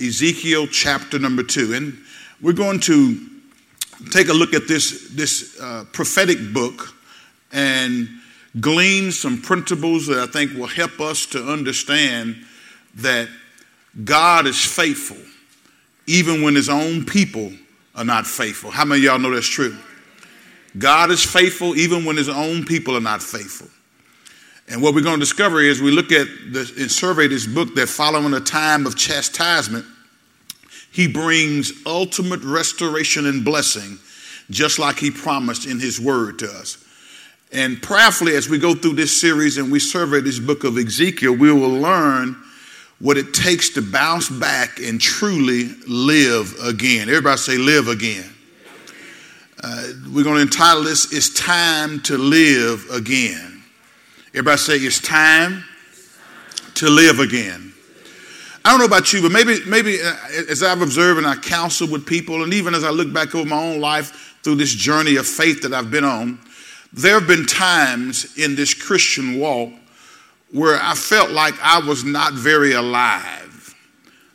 Ezekiel chapter number two. And we're going to take a look at this, this uh, prophetic book and glean some principles that I think will help us to understand that God is faithful even when his own people are not faithful. How many of y'all know that's true? God is faithful even when his own people are not faithful. And what we're going to discover is we look at the, and survey this book that following a time of chastisement, he brings ultimate restoration and blessing, just like he promised in his word to us. And prayerfully, as we go through this series and we survey this book of Ezekiel, we will learn what it takes to bounce back and truly live again. Everybody say, live again. Uh, we're going to entitle this, It's Time to Live Again. Everybody say, It's time to live again. I don't know about you, but maybe, maybe uh, as I've observed and I counsel with people, and even as I look back over my own life through this journey of faith that I've been on, there have been times in this Christian walk where I felt like I was not very alive.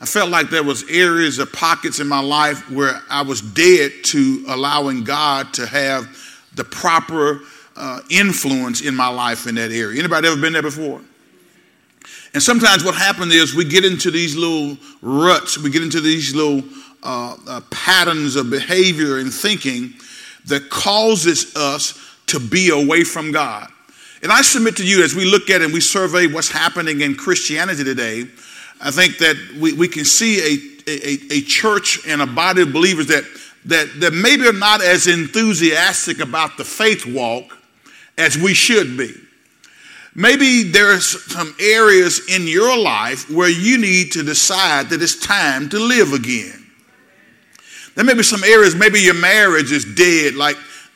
I felt like there was areas or pockets in my life where I was dead to allowing God to have the proper uh, influence in my life in that area. Anybody ever been there before? And sometimes what happens is we get into these little ruts, we get into these little uh, uh, patterns of behavior and thinking that causes us to be away from God. And I submit to you as we look at and we survey what's happening in Christianity today, I think that we, we can see a, a, a church and a body of believers that, that, that maybe are not as enthusiastic about the faith walk as we should be. Maybe there are some areas in your life where you need to decide that it's time to live again. There may be some areas, maybe your marriage is dead, like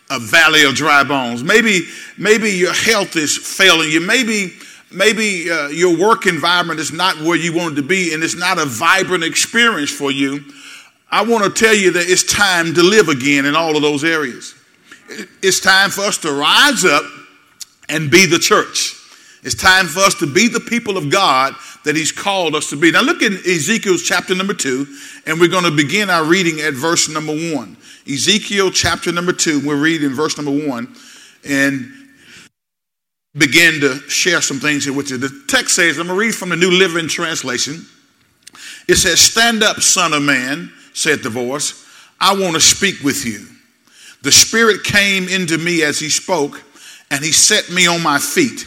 a valley of dry bones. Maybe, maybe your health is failing you. Maybe, maybe uh, your work environment is not where you wanted to be and it's not a vibrant experience for you. I want to tell you that it's time to live again in all of those areas. It's time for us to rise up and be the church. It's time for us to be the people of God that He's called us to be. Now, look at Ezekiel's chapter number two, and we're going to begin our reading at verse number one. Ezekiel chapter number two, we're reading verse number one, and begin to share some things here with you. The text says, I'm going to read from the New Living Translation. It says, Stand up, son of man, said the voice. I want to speak with you. The Spirit came into me as he spoke, and he set me on my feet.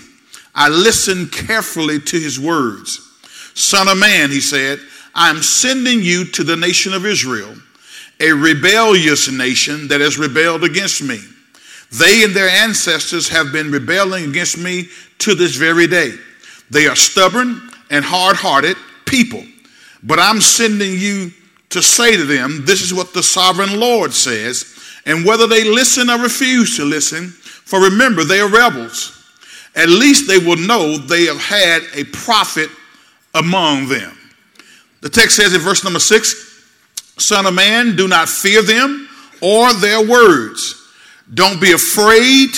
I listened carefully to his words. Son of man, he said, I am sending you to the nation of Israel, a rebellious nation that has rebelled against me. They and their ancestors have been rebelling against me to this very day. They are stubborn and hard hearted people. But I'm sending you to say to them, This is what the sovereign Lord says. And whether they listen or refuse to listen, for remember, they are rebels at least they will know they have had a prophet among them. The text says in verse number six Son of man, do not fear them or their words. Don't be afraid,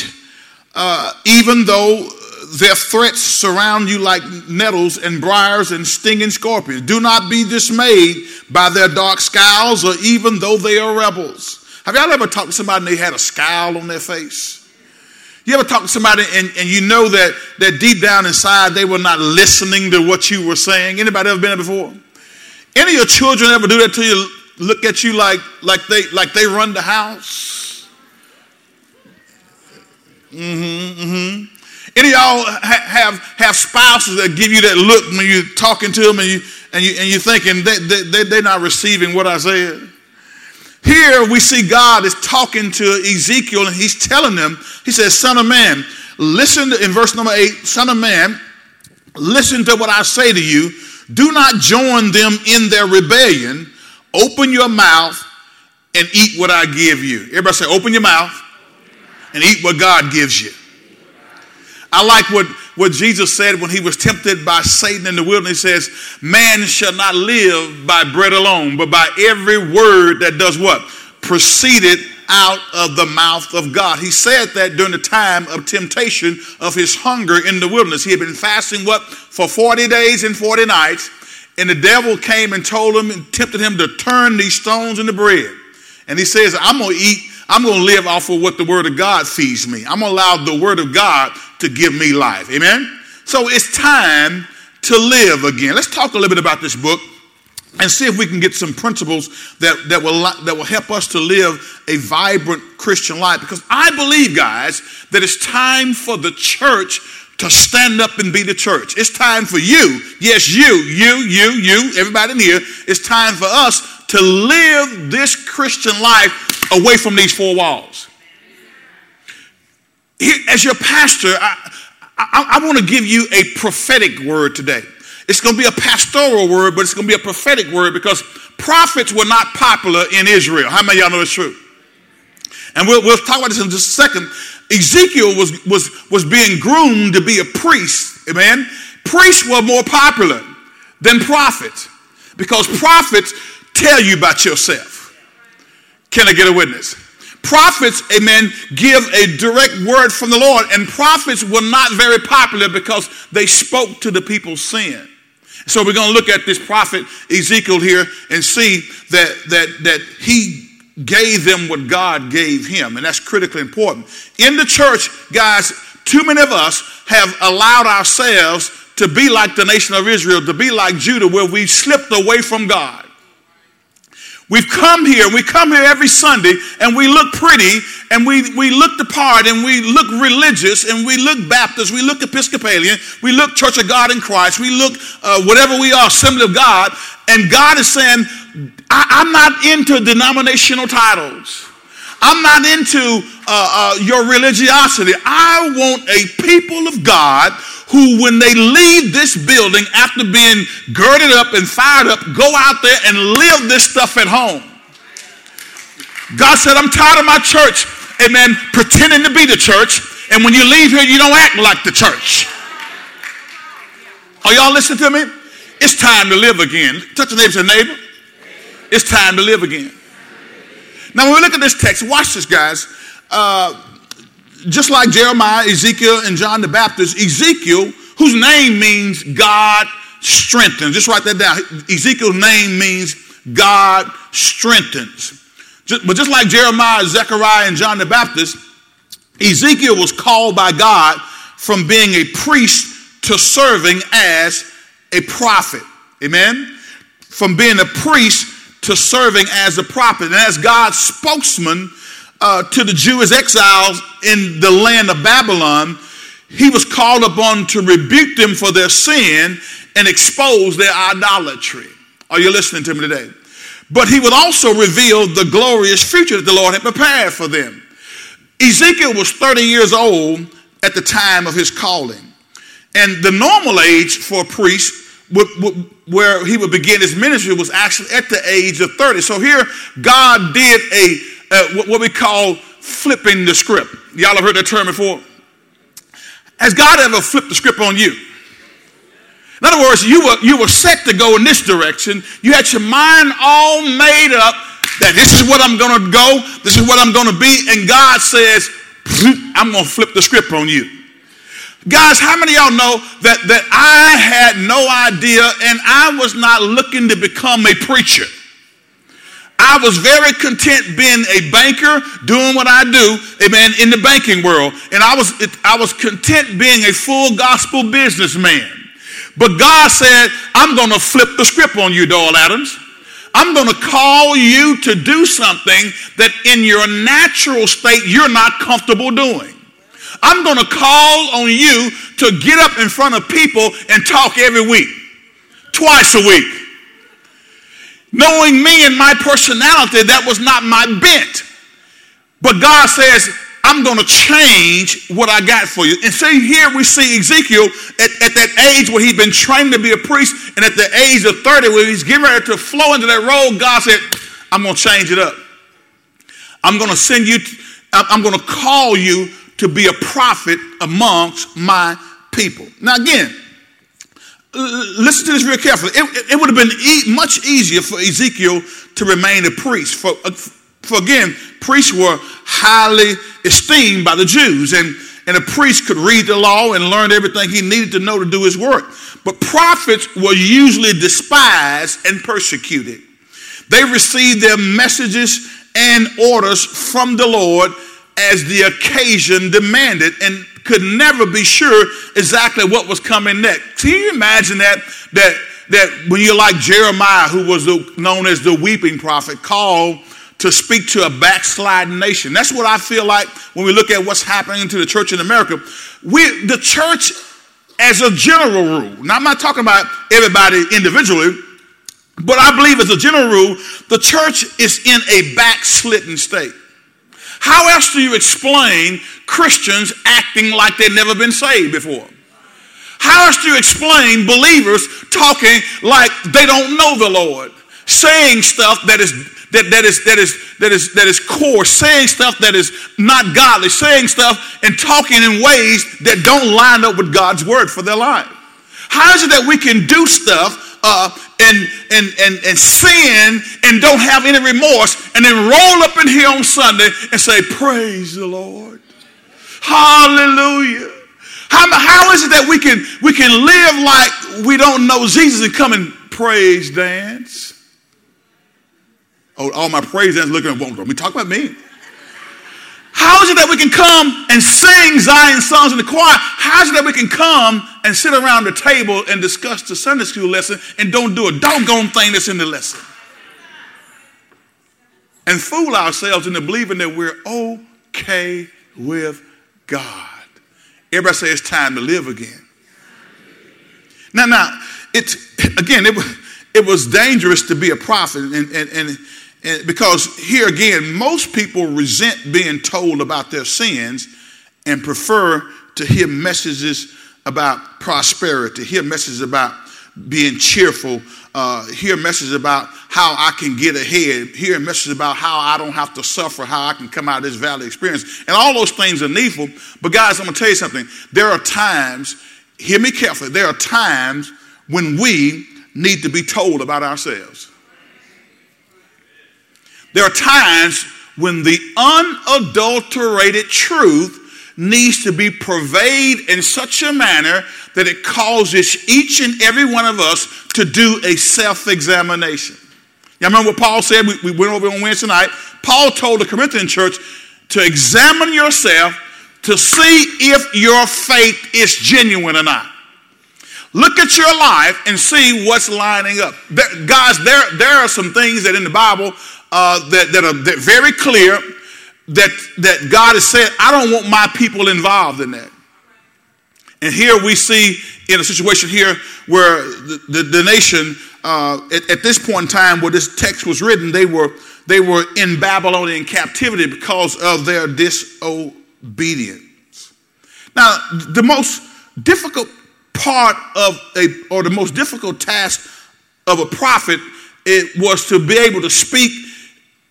uh, even though their threats surround you like nettles and briars and stinging scorpions. Do not be dismayed by their dark scowls or even though they are rebels. Have y'all ever talked to somebody and they had a scowl on their face? You ever talk to somebody and, and you know that, that deep down inside they were not listening to what you were saying? Anybody ever been there before? Any of your children ever do that to you? Look at you like, like, they, like they run the house? Mm-hmm, mm-hmm. Any of y'all ha- have, have spouses that give you that look when you're talking to them and, you, and, you, and you're thinking they, they, they're not receiving what I said? Here we see God is talking to Ezekiel and he's telling them, he says, Son of man, listen to, in verse number eight, Son of man, listen to what I say to you. Do not join them in their rebellion. Open your mouth and eat what I give you. Everybody say, open your mouth and eat what God gives you. I like what, what Jesus said when he was tempted by Satan in the wilderness. He says, Man shall not live by bread alone, but by every word that does what? Proceeded out of the mouth of God. He said that during the time of temptation of his hunger in the wilderness. He had been fasting what? For 40 days and 40 nights. And the devil came and told him and tempted him to turn these stones into bread. And he says, I'm going to eat, I'm going to live off of what the word of God feeds me. I'm going to allow the word of God to give me life. Amen? So it's time to live again. Let's talk a little bit about this book and see if we can get some principles that, that, will, that will help us to live a vibrant Christian life. Because I believe, guys, that it's time for the church to stand up and be the church. It's time for you, yes, you, you, you, you, everybody in here, it's time for us to live this Christian life away from these four walls. As your pastor, I, I, I want to give you a prophetic word today. It's going to be a pastoral word, but it's going to be a prophetic word because prophets were not popular in Israel. How many of y'all know it's true? And we'll, we'll talk about this in just a second. Ezekiel was, was, was being groomed to be a priest. Amen. Priests were more popular than prophets because prophets tell you about yourself. Can I get a witness? Prophets, amen, give a direct word from the Lord, and prophets were not very popular because they spoke to the people's sin. So we're going to look at this prophet Ezekiel here and see that, that, that he gave them what God gave him. And that's critically important. In the church, guys, too many of us have allowed ourselves to be like the nation of Israel, to be like Judah, where we slipped away from God. We've come here, we come here every Sunday, and we look pretty, and we, we look the part, and we look religious, and we look Baptist, we look Episcopalian, we look Church of God in Christ, we look uh, whatever we are, Assembly of God, and God is saying, I, am not into denominational titles. I'm not into uh, uh, your religiosity. I want a people of God who, when they leave this building after being girded up and fired up, go out there and live this stuff at home. God said, I'm tired of my church, amen, pretending to be the church, and when you leave here, you don't act like the church. Are y'all listening to me? It's time to live again. Touch your neighbor, say, neighbor. It's time to live again. Now, when we look at this text, watch this, guys. Uh, just like Jeremiah, Ezekiel, and John the Baptist, Ezekiel, whose name means God strengthens. Just write that down. Ezekiel's name means God strengthens. Just, but just like Jeremiah, Zechariah, and John the Baptist, Ezekiel was called by God from being a priest to serving as a prophet. Amen? From being a priest to serving as a prophet. And as God's spokesman, uh, to the Jewish exiles in the land of Babylon, he was called upon to rebuke them for their sin and expose their idolatry. Are you listening to me today? But he would also reveal the glorious future that the Lord had prepared for them. Ezekiel was 30 years old at the time of his calling. And the normal age for a priest where he would begin his ministry was actually at the age of 30. So here, God did a uh, what we call flipping the script. Y'all have heard that term before? Has God ever flipped the script on you? In other words, you were, you were set to go in this direction. You had your mind all made up that this is what I'm going to go, this is what I'm going to be, and God says, I'm going to flip the script on you. Guys, how many y'all know that, that I had no idea and I was not looking to become a preacher? I was very content being a banker, doing what I do, amen, in the banking world. And I was, I was content being a full gospel businessman. But God said, I'm going to flip the script on you, Doyle Adams. I'm going to call you to do something that in your natural state you're not comfortable doing. I'm going to call on you to get up in front of people and talk every week, twice a week. Knowing me and my personality, that was not my bent. But God says, I'm going to change what I got for you. And see, here we see Ezekiel at, at that age where he'd been trained to be a priest, and at the age of 30, where he's getting ready to flow into that role, God said, I'm going to change it up. I'm going to send you, I'm going to call you to be a prophet amongst my people. Now, again, listen to this real carefully. It, it would have been e- much easier for Ezekiel to remain a priest. For, uh, for again, priests were highly esteemed by the Jews. And, and a priest could read the law and learn everything he needed to know to do his work. But prophets were usually despised and persecuted. They received their messages and orders from the Lord as the occasion demanded and could never be sure exactly what was coming next. Can you imagine that? That that when you're like Jeremiah, who was the, known as the weeping prophet, called to speak to a backsliding nation. That's what I feel like when we look at what's happening to the church in America. We, the church, as a general rule, now I'm not talking about everybody individually, but I believe as a general rule, the church is in a backslidden state. How else do you explain Christians acting like they've never been saved before? How else do you explain believers talking like they don't know the Lord? Saying stuff that is that, that is that is that is that is coarse, saying stuff that is not godly, saying stuff and talking in ways that don't line up with God's word for their life. How is it that we can do stuff uh, and, and, and, and sin and don't have any remorse and then roll up in here on Sunday and say, Praise the Lord. Hallelujah. How, how is it that we can, we can live like we don't know Jesus and come and praise dance? Oh, all my praise dance looking at. We talk about me. How is it that we can come and sing Zion songs in the choir? How is it that we can come and sit around the table and discuss the Sunday school lesson and don't do a doggone thing that's in the lesson? And fool ourselves into believing that we're okay with God. Everybody say it's time to live again. Now, now, it's again, it, it was dangerous to be a prophet, and, and, and and because here again, most people resent being told about their sins and prefer to hear messages about prosperity, hear messages about being cheerful, uh, hear messages about how I can get ahead, hear messages about how I don't have to suffer, how I can come out of this valley experience. And all those things are needful. But guys, I'm going to tell you something. There are times, hear me carefully, there are times when we need to be told about ourselves. There are times when the unadulterated truth needs to be purveyed in such a manner that it causes each and every one of us to do a self examination. Y'all remember what Paul said? We, we went over on Wednesday night. Paul told the Corinthian church to examine yourself to see if your faith is genuine or not. Look at your life and see what's lining up. There, guys, there, there are some things that in the Bible uh, that, that are that very clear that, that God is saying, I don't want my people involved in that. And here we see in a situation here where the, the, the nation, uh, at, at, this point in time where this text was written, they were, they were in Babylonian captivity because of their disobedience. Now, the most difficult part of a, or the most difficult task of a prophet, it was to be able to speak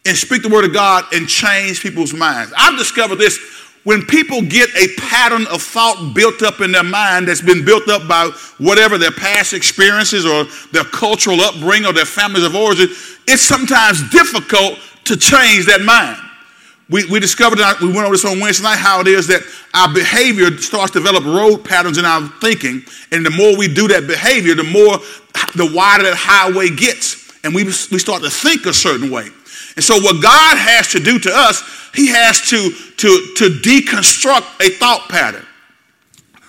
and speak the word of God and change people's minds. I've discovered this when people get a pattern of thought built up in their mind that's been built up by whatever their past experiences or their cultural upbringing or their families of origin, it's sometimes difficult to change that mind. We, we discovered, we went over this on Wednesday night, how it is that our behavior starts to develop road patterns in our thinking. And the more we do that behavior, the more, the wider that highway gets. And we, we start to think a certain way. And so, what God has to do to us, He has to, to, to deconstruct a thought pattern.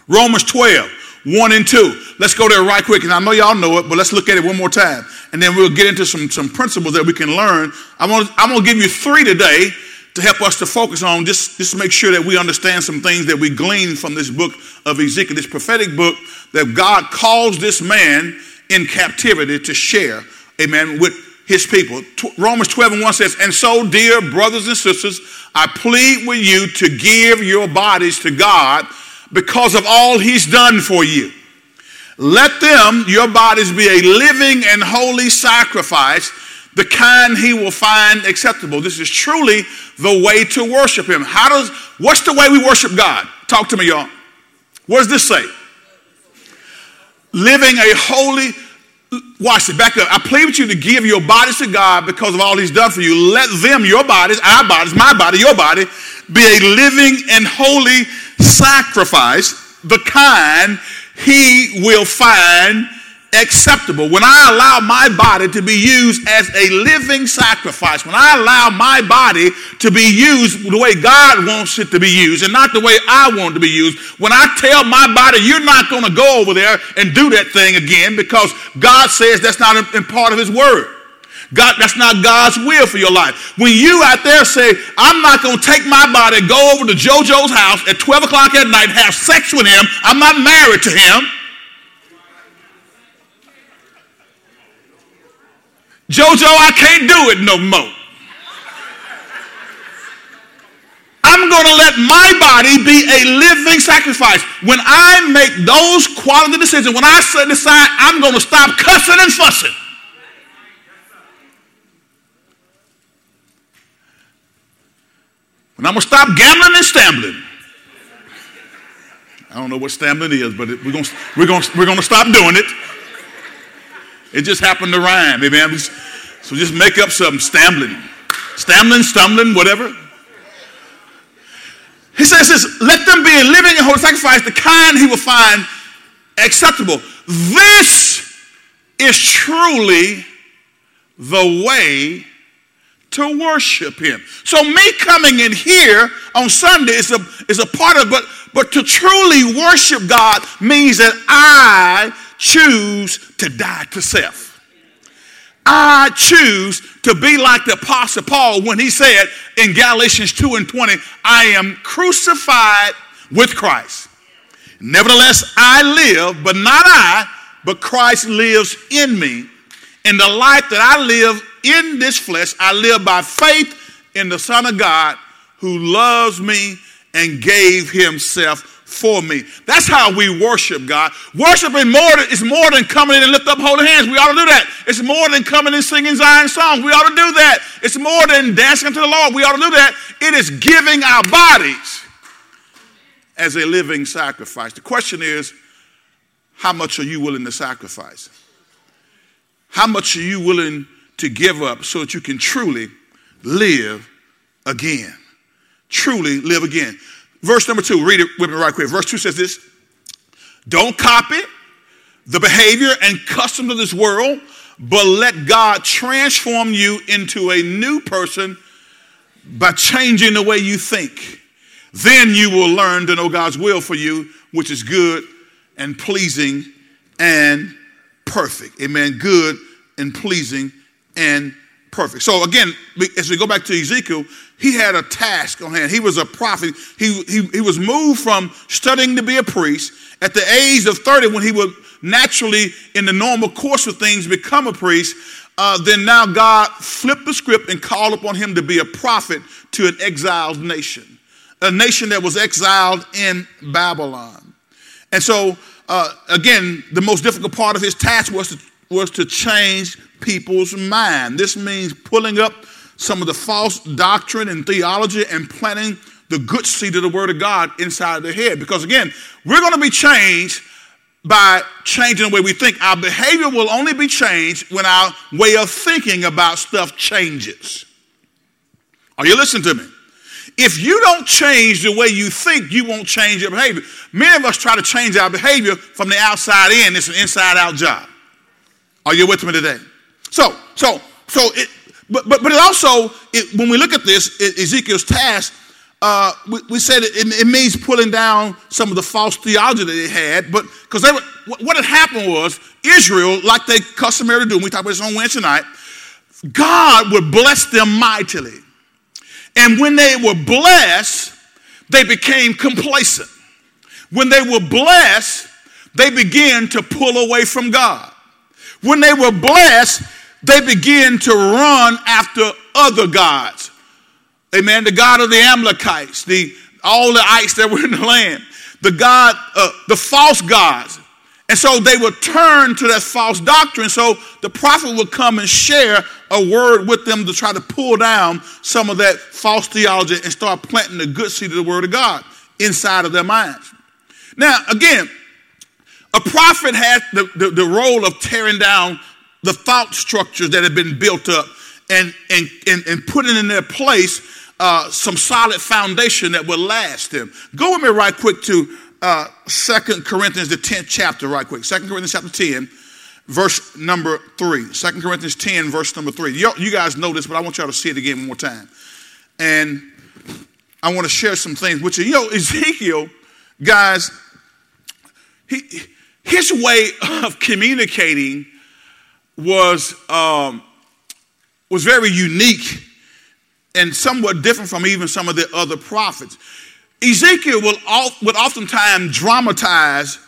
Romans 12, 1 and 2. Let's go there right quick. And I know y'all know it, but let's look at it one more time. And then we'll get into some, some principles that we can learn. I'm gonna, I'm gonna give you three today to help us to focus on, just, just to make sure that we understand some things that we glean from this book of Ezekiel, this prophetic book that God calls this man in captivity to share, amen, with his people. Romans 12 and 1 says, And so, dear brothers and sisters, I plead with you to give your bodies to God because of all he's done for you. Let them, your bodies, be a living and holy sacrifice, the kind he will find acceptable. This is truly the way to worship him. How does, what's the way we worship God? Talk to me, y'all. What does this say? Living a holy watch it, back up. I plead with you to give your bodies to God because of all He's done for you. Let them, your bodies, our bodies, my body, your body, be a living and holy sacrifice, the kind He will find acceptable. When I allow my body to be used as a living sacrifice, when I allow my body to be used the way God wants it to be used and not the way I want it to be used, when I tell my body, you're not going to go over there and do that thing again because God says that's not in part of His Word. God, that's not God's will for your life. When you out there say, I'm not going to take my body, go over to JoJo's house at 12 o'clock at night, have sex with him, I'm not married to him. JoJo, I can't do it no more. I'm going to let my body be a living sacrifice. When I make those quality decisions, when I set aside, I'm going to stop cussing and fussing. When I'm going to stop gambling and stambling. I don't know what stambling is, but we're going we're gonna, we're to stop doing it. It just happened to rhyme. Amen. So just make up something. stumbling, stumbling, stumbling, whatever. He says this, let them be a living and holy sacrifice, the kind he will find acceptable. This is truly the way to worship him. So me coming in here on Sunday is a, is a part of but, but to truly worship God means that I choose to die to self. I choose to be like the Apostle Paul when he said in Galatians 2 and 20, I am crucified with Christ. Nevertheless, I live, but not I, but Christ lives in me. In the life that I live in this flesh, I live by faith in the Son of God who loves me and gave himself for me. That's how we worship God. Worshiping more is more than coming in and lift up holy hands. We ought to do that. It's more than coming and singing Zion songs. We ought to do that. It's more than dancing to the Lord. We ought to do that. It is giving our bodies as a living sacrifice. The question is, how much are you willing to sacrifice? How much are you willing to give up so that you can truly live again? Truly live again. Verse number two, read it with me right quick. Verse two says this Don't copy the behavior and customs of this world, but let God transform you into a new person by changing the way you think. Then you will learn to know God's will for you, which is good and pleasing and perfect. Amen. Good and pleasing and perfect. So again, as we go back to Ezekiel, he had a task on hand. He was a prophet. He, he, he was moved from studying to be a priest at the age of 30 when he would naturally, in the normal course of things, become a priest. Uh, then now God flipped the script and called upon him to be a prophet to an exiled nation, a nation that was exiled in Babylon. And so, uh, again, the most difficult part of his task was to, was to change people's mind. This means pulling up some of the false doctrine and theology and planting the good seed of the Word of God inside their head. Because again, we're going to be changed by changing the way we think. Our behavior will only be changed when our way of thinking about stuff changes. Are you listening to me? If you don't change the way you think, you won't change your behavior. Many of us try to change our behavior from the outside in. It's an inside out job. Are you with me today? So, so, so it, but, but, but it also, it, when we look at this, Ezekiel's task, uh, we, we, said it, it, means pulling down some of the false theology that they had. But because what had happened was Israel, like they customarily do, and we talk about this on Wednesday night, God would bless them mightily. And when they were blessed, they became complacent. When they were blessed, they began to pull away from God. When they were blessed, they begin to run after other gods. Amen. The God of the Amalekites, the all the ites that were in the land, the God, uh, the false gods. And so they would turn to that false doctrine. So the prophet would come and share a word with them to try to pull down some of that false theology and start planting the good seed of the word of God inside of their minds. Now, again, A prophet had the, the, the role of tearing down the thought structures that have been built up and, and, and, and putting in their place uh, some solid foundation that will last them. Go with me right quick to uh, 2 Corinthians, the 10th chapter, right quick. 2 Corinthians chapter 10, verse number 3. 2 Corinthians 10, verse number 3. You, you guys know this, but I want y'all to see it again one more time. And I want to share some things with you. You know, Ezekiel, guys, he, his way of communicating was, um, was very unique and somewhat different from even some of the other prophets. Ezekiel will, would oftentimes dramatize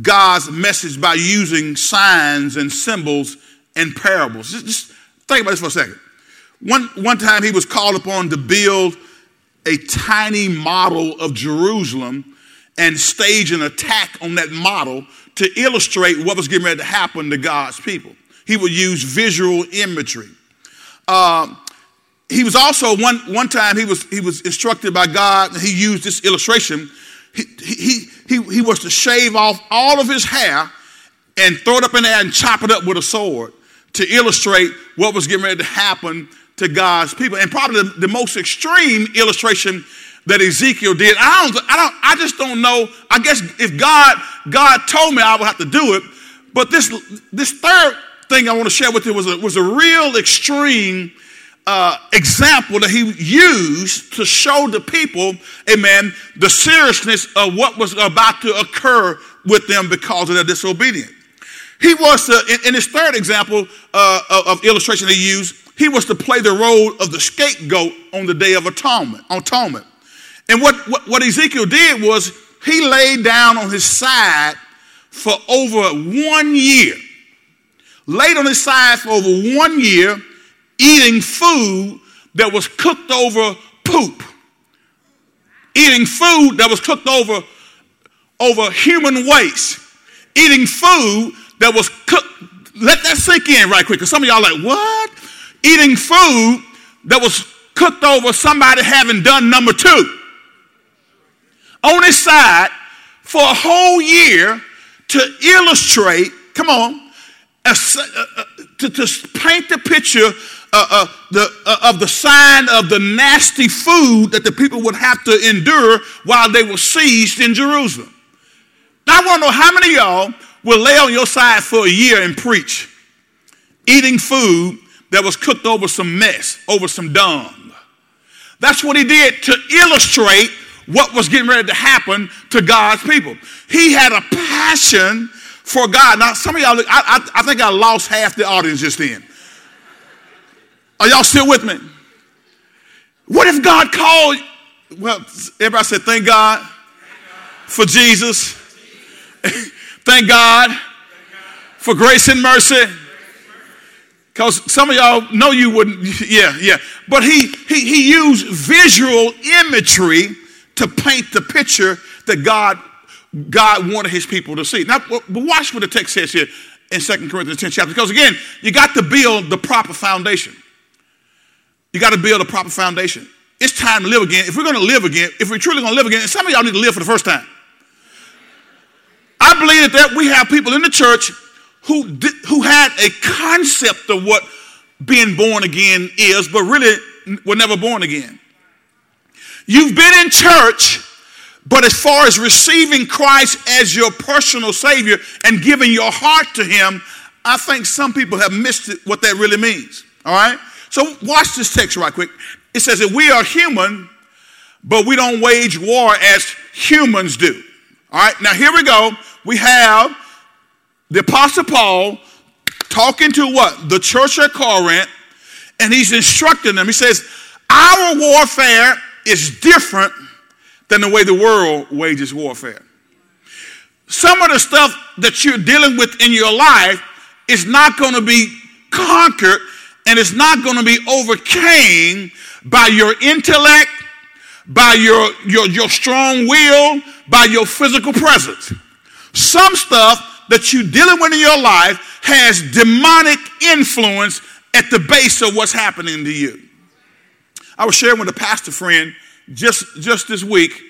God's message by using signs and symbols and parables. Just, just think about this for a second. One, one time he was called upon to build a tiny model of Jerusalem and stage an attack on that model to illustrate what was getting ready to happen to God's people. He would use visual imagery. Uh, he was also one one time he was he was instructed by God and he used this illustration. He, he, he, he was to shave off all of his hair and throw it up in there and chop it up with a sword to illustrate what was getting ready to happen to God's people. And probably the, the most extreme illustration that Ezekiel did. I don't, I don't, I just don't know. I guess if God, God told me I would have to do it. But this, this third thing I want to share with you was a, was a real extreme uh, example that he used to show the people, amen, the seriousness of what was about to occur with them because of their disobedience. He was, to, in, in his third example uh, of, illustration he used, he was to play the role of the scapegoat on the day of atonement. atonement. And what, what, what Ezekiel did was he laid down on his side for over one year. Laid on his side for over one year, eating food that was cooked over poop. Eating food that was cooked over, over human waste. Eating food that was cooked. Let that sink in right quick, because some of y'all like, what? Eating food that was cooked over somebody having done number two on his side for a whole year to illustrate, come on, to, to, paint the picture uh, uh, the, uh, of the sign of the nasty food that the people would have to endure while they were sieged in Jerusalem. Now, I want to know how many of y'all will lay on your side for a year and preach, eating food that was cooked over some mess, over some dung. That's what he did to illustrate what was getting ready to happen to God's people. He had a passion for God. Now, some of y'all, I, I, I think I lost half the audience just then. Are y'all still with me? What if God called? Well, everybody said, thank God for Jesus. thank God for grace and mercy. Because some of y'all know you wouldn't, yeah, yeah. But he, he, he used visual imagery to paint the picture that God, God wanted his people to see. Now, but watch what the text says here in 2 Corinthians 10 chapter. Because again, you got to build the proper foundation. You got to build a proper foundation. It's time to live again. If we're going to live again, if we're truly going to live again, and some of y'all need to live for the first time. I believe that we have people in the church who, who had a concept of what being born again is, but really were never born again. You've been in church, but as far as receiving Christ as your personal Savior and giving your heart to Him, I think some people have missed it, what that really means. All right? So watch this text right quick. It says that we are human, but we don't wage war as humans do. All right? Now here we go. We have the Apostle Paul talking to what? The church at Corinth, and he's instructing them. He says, Our warfare is different than the way the world wages warfare. Some of the stuff that you're dealing with in your life is not going to be conquered and it's not going to be overcame by your intellect, by your, your, your strong will, by your physical presence. Some stuff that you're dealing with in your life has demonic influence at the base of what's happening to you. I was sharing with a pastor friend just, just this week,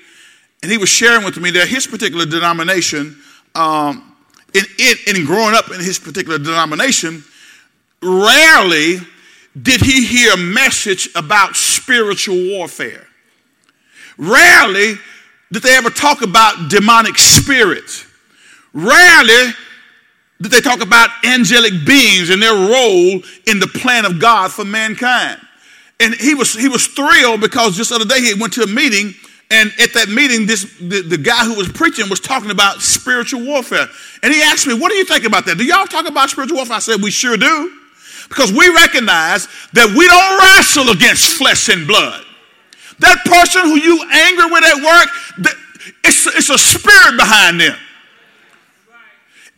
and he was sharing with me that his particular denomination, um, in, in, in growing up in his particular denomination, rarely did he hear a message about spiritual warfare. Rarely did they ever talk about demonic spirits. Rarely did they talk about angelic beings and their role in the plan of God for mankind. And he was, he was thrilled because just the other day he went to a meeting and at that meeting, this the, the guy who was preaching was talking about spiritual warfare. And he asked me, What do you think about that? Do y'all talk about spiritual warfare? I said, We sure do. Because we recognize that we don't wrestle against flesh and blood. That person who you anger with at work, it's, it's a spirit behind them.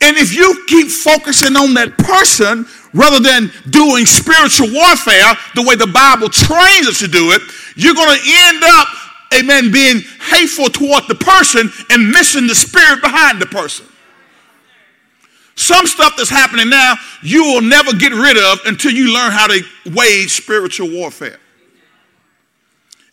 And if you keep focusing on that person rather than doing spiritual warfare the way the Bible trains us to do it, you're going to end up amen, being hateful toward the person and missing the spirit behind the person. Some stuff that's happening now, you will never get rid of until you learn how to wage spiritual warfare.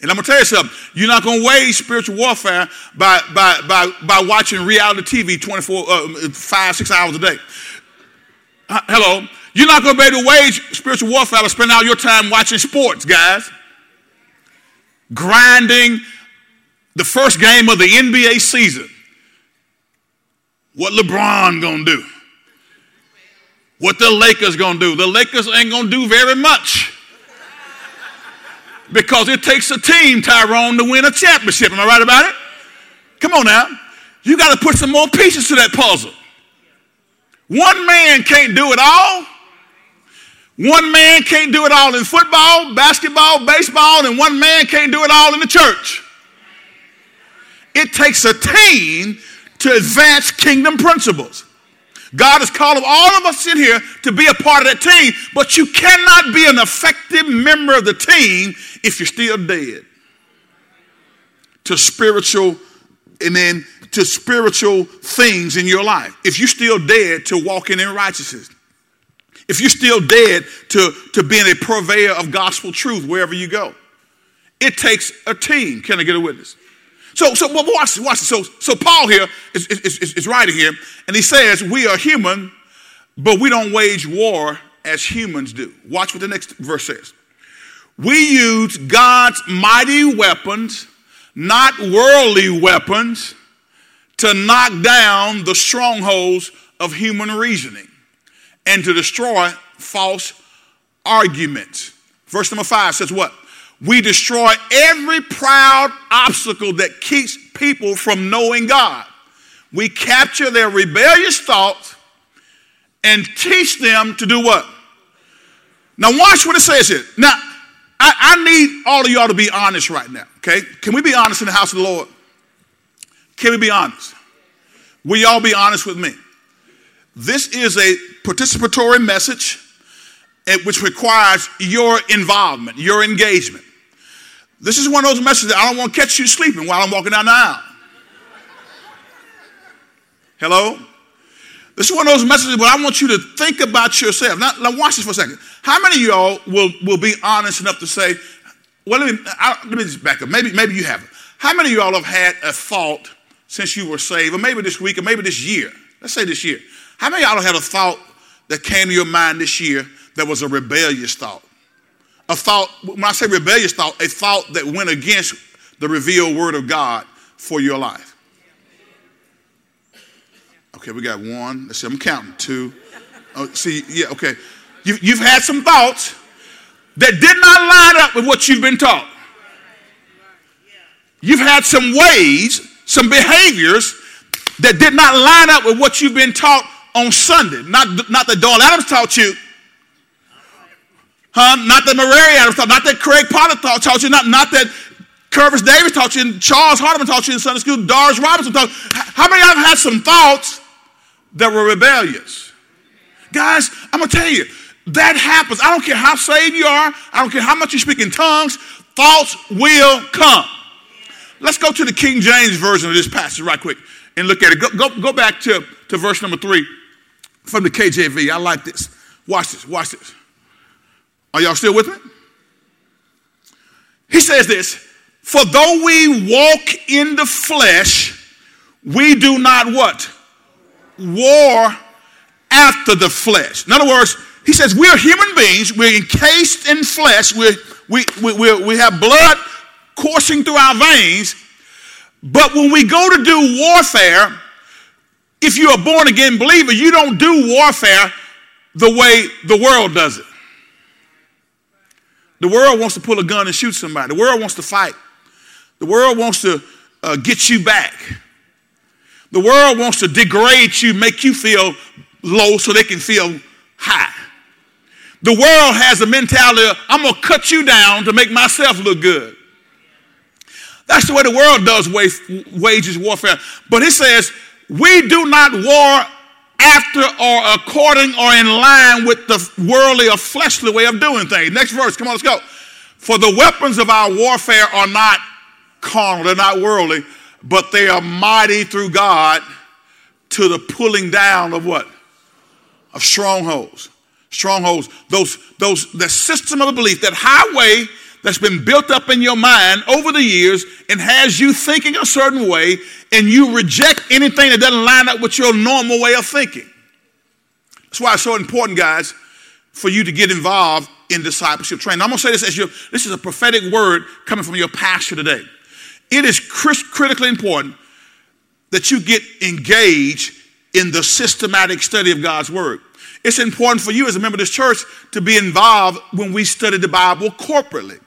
And I'm gonna tell you something, you're not gonna wage spiritual warfare by, by, by, by watching reality TV 24, uh, five, six hours a day. Uh, hello. You're not gonna be able to wage spiritual warfare by spending all your time watching sports, guys grinding the first game of the NBA season. What LeBron gonna do? What the Lakers gonna do? The Lakers ain't gonna do very much. Because it takes a team, Tyrone, to win a championship. Am I right about it? Come on now. You got to put some more pieces to that puzzle. One man can't do it all. One man can't do it all in football, basketball, baseball, and one man can't do it all in the church. It takes a team to advance kingdom principles. God is calling all of us in here to be a part of that team, but you cannot be an effective member of the team if you're still dead to spiritual, amen, to spiritual things in your life. If you're still dead to walking in righteousness if you're still dead to, to being a purveyor of gospel truth wherever you go. It takes a team. Can I get a witness? So, so watch watch. So, so Paul here is, is, is, is writing here, and he says, We are human, but we don't wage war as humans do. Watch what the next verse says. We use God's mighty weapons, not worldly weapons, to knock down the strongholds of human reasoning and to destroy false arguments. Verse number five says what? We destroy every proud obstacle that keeps people from knowing God. We capture their rebellious thoughts and teach them to do what? Now, watch what it says here. Now, I, I, need all of y'all to be honest right now, okay? Can we be honest in the house of the Lord? Can we be honest? Will y'all be honest with me? This is a participatory message eh, which requires your involvement, your engagement. This is one of those messages that I don't want to catch you sleeping while I'm walking down the aisle. Hello? This is one of those messages where I want you to think about yourself. Now, now watch this for a second. How many of y'all will, will be honest enough to say, well, let me, I, let me just back up. Maybe, maybe you haven't. How many of y'all have had a thought since you were saved, or maybe this week, or maybe this year? Let's say this year. How many of y'all have had a thought that came to your mind this year that was a rebellious thought? A thought, when I say rebellious thought, a thought that went against the revealed word of God for your life. Okay, we got one. Let's see, I'm counting. Two. Oh, see, yeah, okay. You, you've had some thoughts that did not line up with what you've been taught. You've had some ways, some behaviors that did not line up with what you've been taught on Sunday. Not, not that Doyle Adams taught you. Huh? Not that Murray Adams taught, not that Craig Potter taught, taught you, not, not that Curvis Davis taught you, and Charles Hardeman taught you in Sunday school, Doris Robinson taught you. How many of have had some thoughts that were rebellious? Guys, I'm going to tell you, that happens. I don't care how saved you are. I don't care how much you speak in tongues. Thoughts will come. Let's go to the King James version of this passage right quick and look at it. Go, go, go back to, to verse number three from the KJV. I like this. Watch this, watch this. Are y'all still with me? He says this For though we walk in the flesh, we do not what? war after the flesh. In other words, he says we're human beings, we're encased in flesh, we we, we, we, we have blood coursing through our veins, but when we go to do warfare, if you're a born again believer, you don't do warfare the way the world does it. The world wants to pull a gun and shoot somebody. The world wants to fight. The world wants to uh, get you back. The world wants to degrade you, make you feel low so they can feel high. The world has a mentality of, I'm going to cut you down to make myself look good. That's the way the world does wages warfare. But it says, we do not war after or according or in line with the worldly or fleshly way of doing things. Next verse, come on, let's go. For the weapons of our warfare are not carnal, they're not worldly, but they are mighty through God to the pulling down of what? Of strongholds. Strongholds, those, those, the system of belief, that highway that's been built up in your mind over the years and has you thinking a certain way, and you reject anything that doesn't line up with your normal way of thinking. That's why it's so important, guys, for you to get involved in discipleship training. I'm going to say this as your, this is a prophetic word coming from your pastor today. It is critically important that you get engaged in the systematic study of God's word. It's important for you as a member of this church to be involved when we study the Bible corporately.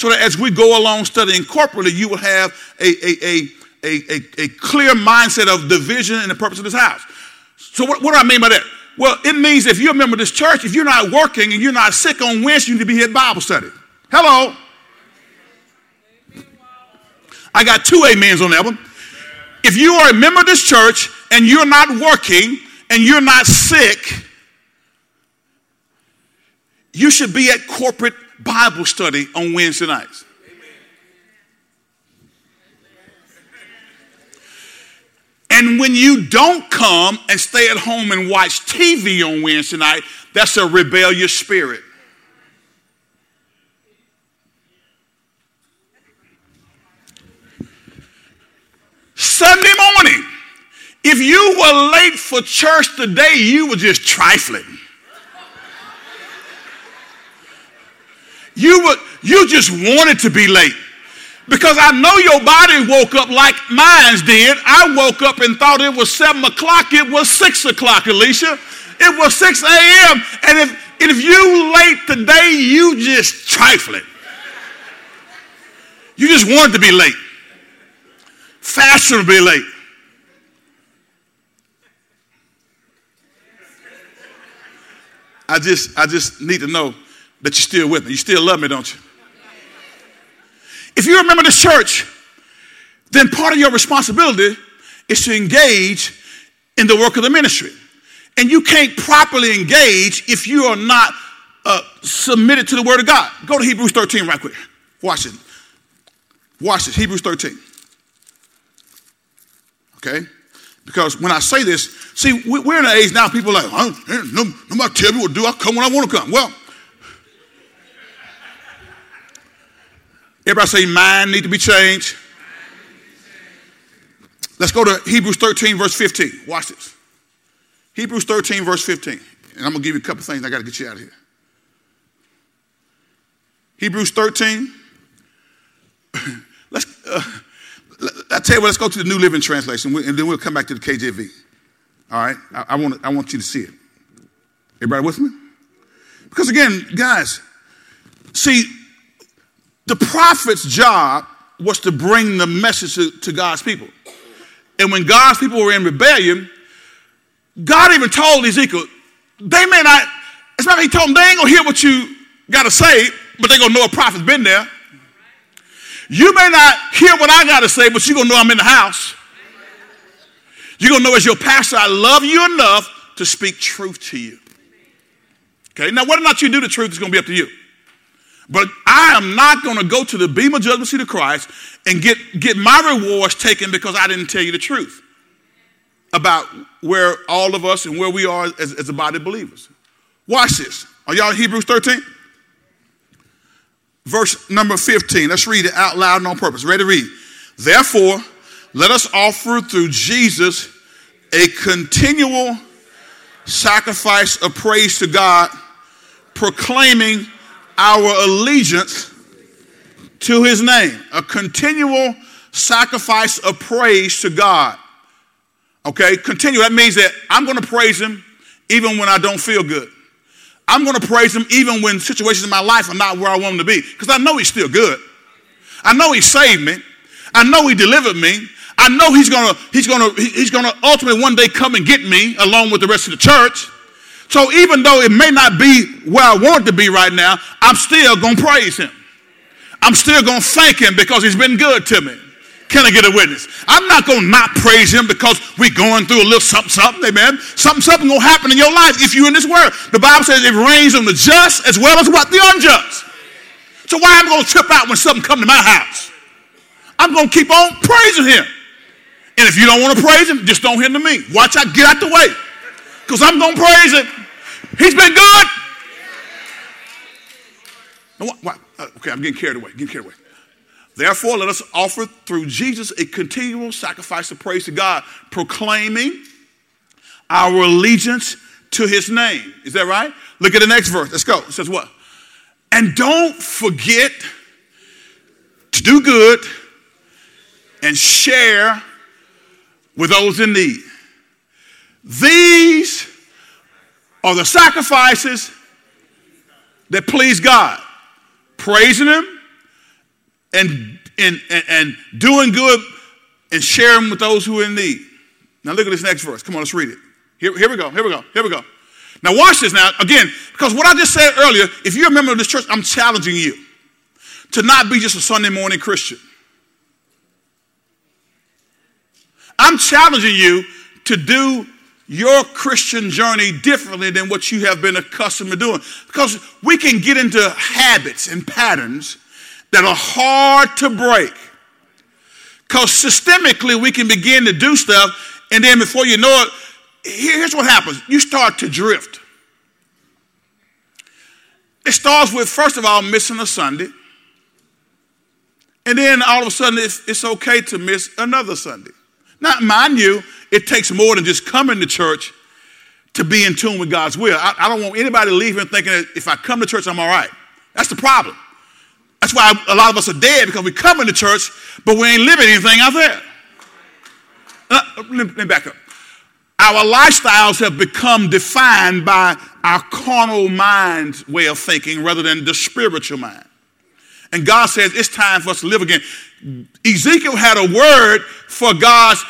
So that as we go along studying corporately, you will have a, a, a, a, clear mindset of the vision and the purpose of this house. So, what, what do I mean by that? Well, it means if you're a member of this church, if you're not working and you're not sick on Wednesday, you need to be here at Bible study. Hello. I got two amens on that one. If you are a member of this church and you're not working and you're not sick, you should be at corporate Bible study on Wednesday nights. And when you don't come and stay at home and watch TV on Wednesday night, that's a rebellious spirit. Sunday morning, if you were late for church today, you were just trifling. You would you just wanted to be late. Because I know your body woke up like mine did. I woke up and thought it was seven o'clock. It was six o'clock, Alicia. It was 6 a.m. And if, if you late today, you just trifling. You just wanted to be late. Fashionably late. I just, I just need to know that you're still with me. You still love me, don't you? If you remember this church, then part of your responsibility is to engage in the work of the ministry. And you can't properly engage if you are not uh, submitted to the Word of God. Go to Hebrews 13 right quick. Watch it. Watch this. Hebrews 13. Okay? Because when I say this, see, we're in an age now, people are like, oh, no, nobody tell me what to do. I come when I want to come. Well, Everybody say, mind need to be changed. Let's go to Hebrews 13, verse 15. Watch this. Hebrews 13, verse 15. And I'm going to give you a couple things. I got to get you out of here. Hebrews 13. let's, uh, I tell you what, let's go to the New Living Translation, and then we'll come back to the KJV. All right? I, I, want, I want you to see it. Everybody with me? Because again, guys, see, the prophet's job was to bring the message to, to God's people. And when God's people were in rebellion, God even told Ezekiel, they may not, it's not he told them, they ain't gonna hear what you gotta say, but they gonna know a prophet's been there. You may not hear what I gotta say, but you gonna know I'm in the house. You're gonna know as your pastor, I love you enough to speak truth to you. Okay, now whether or not you do the truth is gonna be up to you. But I am not going to go to the bema judgment seat of Christ and get, get my rewards taken because I didn't tell you the truth about where all of us and where we are as, as a body of believers. Watch this. Are y'all Hebrews 13? Verse number 15. Let's read it out loud and on purpose. Ready to read. Therefore, let us offer through Jesus a continual sacrifice of praise to God, proclaiming our allegiance to his name. A continual sacrifice of praise to God. Okay, continue. That means that I'm going to praise him even when I don't feel good. I'm going to praise him even when situations in my life are not where I want them to be because I know he's still good. I know he saved me. I know he delivered me. I know he's gonna, he's gonna, he's gonna ultimately one day come and get me along with the rest of the church. So even though it may not be where I want to be right now, I'm still gonna praise him. I'm still gonna thank him because he's been good to me. Can I get a witness? I'm not gonna not praise him because we're going through a little something, something, amen. Something, something gonna happen in your life if you're in this world. The Bible says it rains on the just as well as what? The unjust. So why am I gonna trip out when something come to my house? I'm gonna keep on praising him. And if you don't want to praise him, just don't hinder me. Watch out, get out the way. Because I'm gonna praise him. He's been good. Uh, okay, I'm getting carried away. Getting carried away. Therefore, let us offer through Jesus a continual sacrifice of praise to God, proclaiming our allegiance to his name. Is that right? Look at the next verse. Let's go. It says what? And don't forget to do good and share with those in need. These are the sacrifices that please God. Praising Him and, and, and, and doing good and sharing with those who are in need. Now look at this next verse. Come on, let's read it. Here, here we go. Here we go. Here we go. Now watch this now. Again, because what I just said earlier, if you're a member of this church, I'm challenging you to not be just a Sunday morning Christian. I'm challenging you to do your Christian journey differently than what you have been accustomed to doing. Because we can get into habits and patterns that are hard to break. Because systemically, we can begin to do stuff, and then before you know it, here's what happens you start to drift. It starts with, first of all, missing a Sunday. And then all of a sudden, it's, it's okay to miss another Sunday. Now, mind you, it takes more than just coming to church to be in tune with God's will. I, I don't want anybody leaving thinking that if I come to church, I'm all right. That's the problem. That's why a lot of us are dead because we come into church, but we ain't living anything out there. Uh, let me back up. Our lifestyles have become defined by our carnal mind's way of thinking rather than the spiritual mind. And God says it's time for us to live again. Ezekiel had a word for God's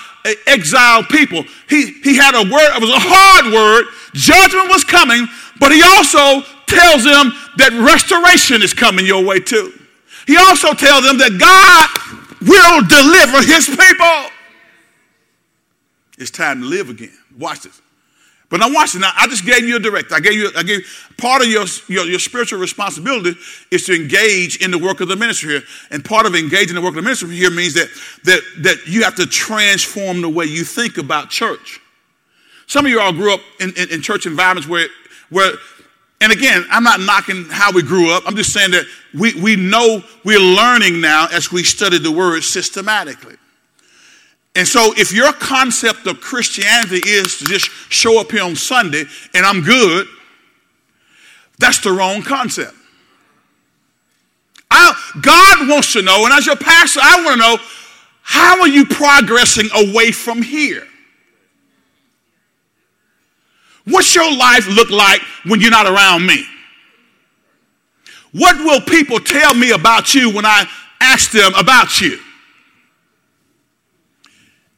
exiled people. He, he had a word, it was a hard word. Judgment was coming, but he also tells them that restoration is coming your way too. He also tells them that God will deliver his people. It's time to live again. Watch this. But now watch this. Now I just gave you a direct. I gave you. I gave part of your, your, your spiritual responsibility is to engage in the work of the ministry here. And part of engaging in the work of the ministry here means that that that you have to transform the way you think about church. Some of you all grew up in, in, in church environments where where and again, I'm not knocking how we grew up. I'm just saying that we, we know we're learning now as we study the word systematically. And so, if your concept of Christianity is to just show up here on Sunday and I'm good, that's the wrong concept. I, God wants to know, and as your pastor, I want to know how are you progressing away from here? What's your life look like when you're not around me? What will people tell me about you when I ask them about you?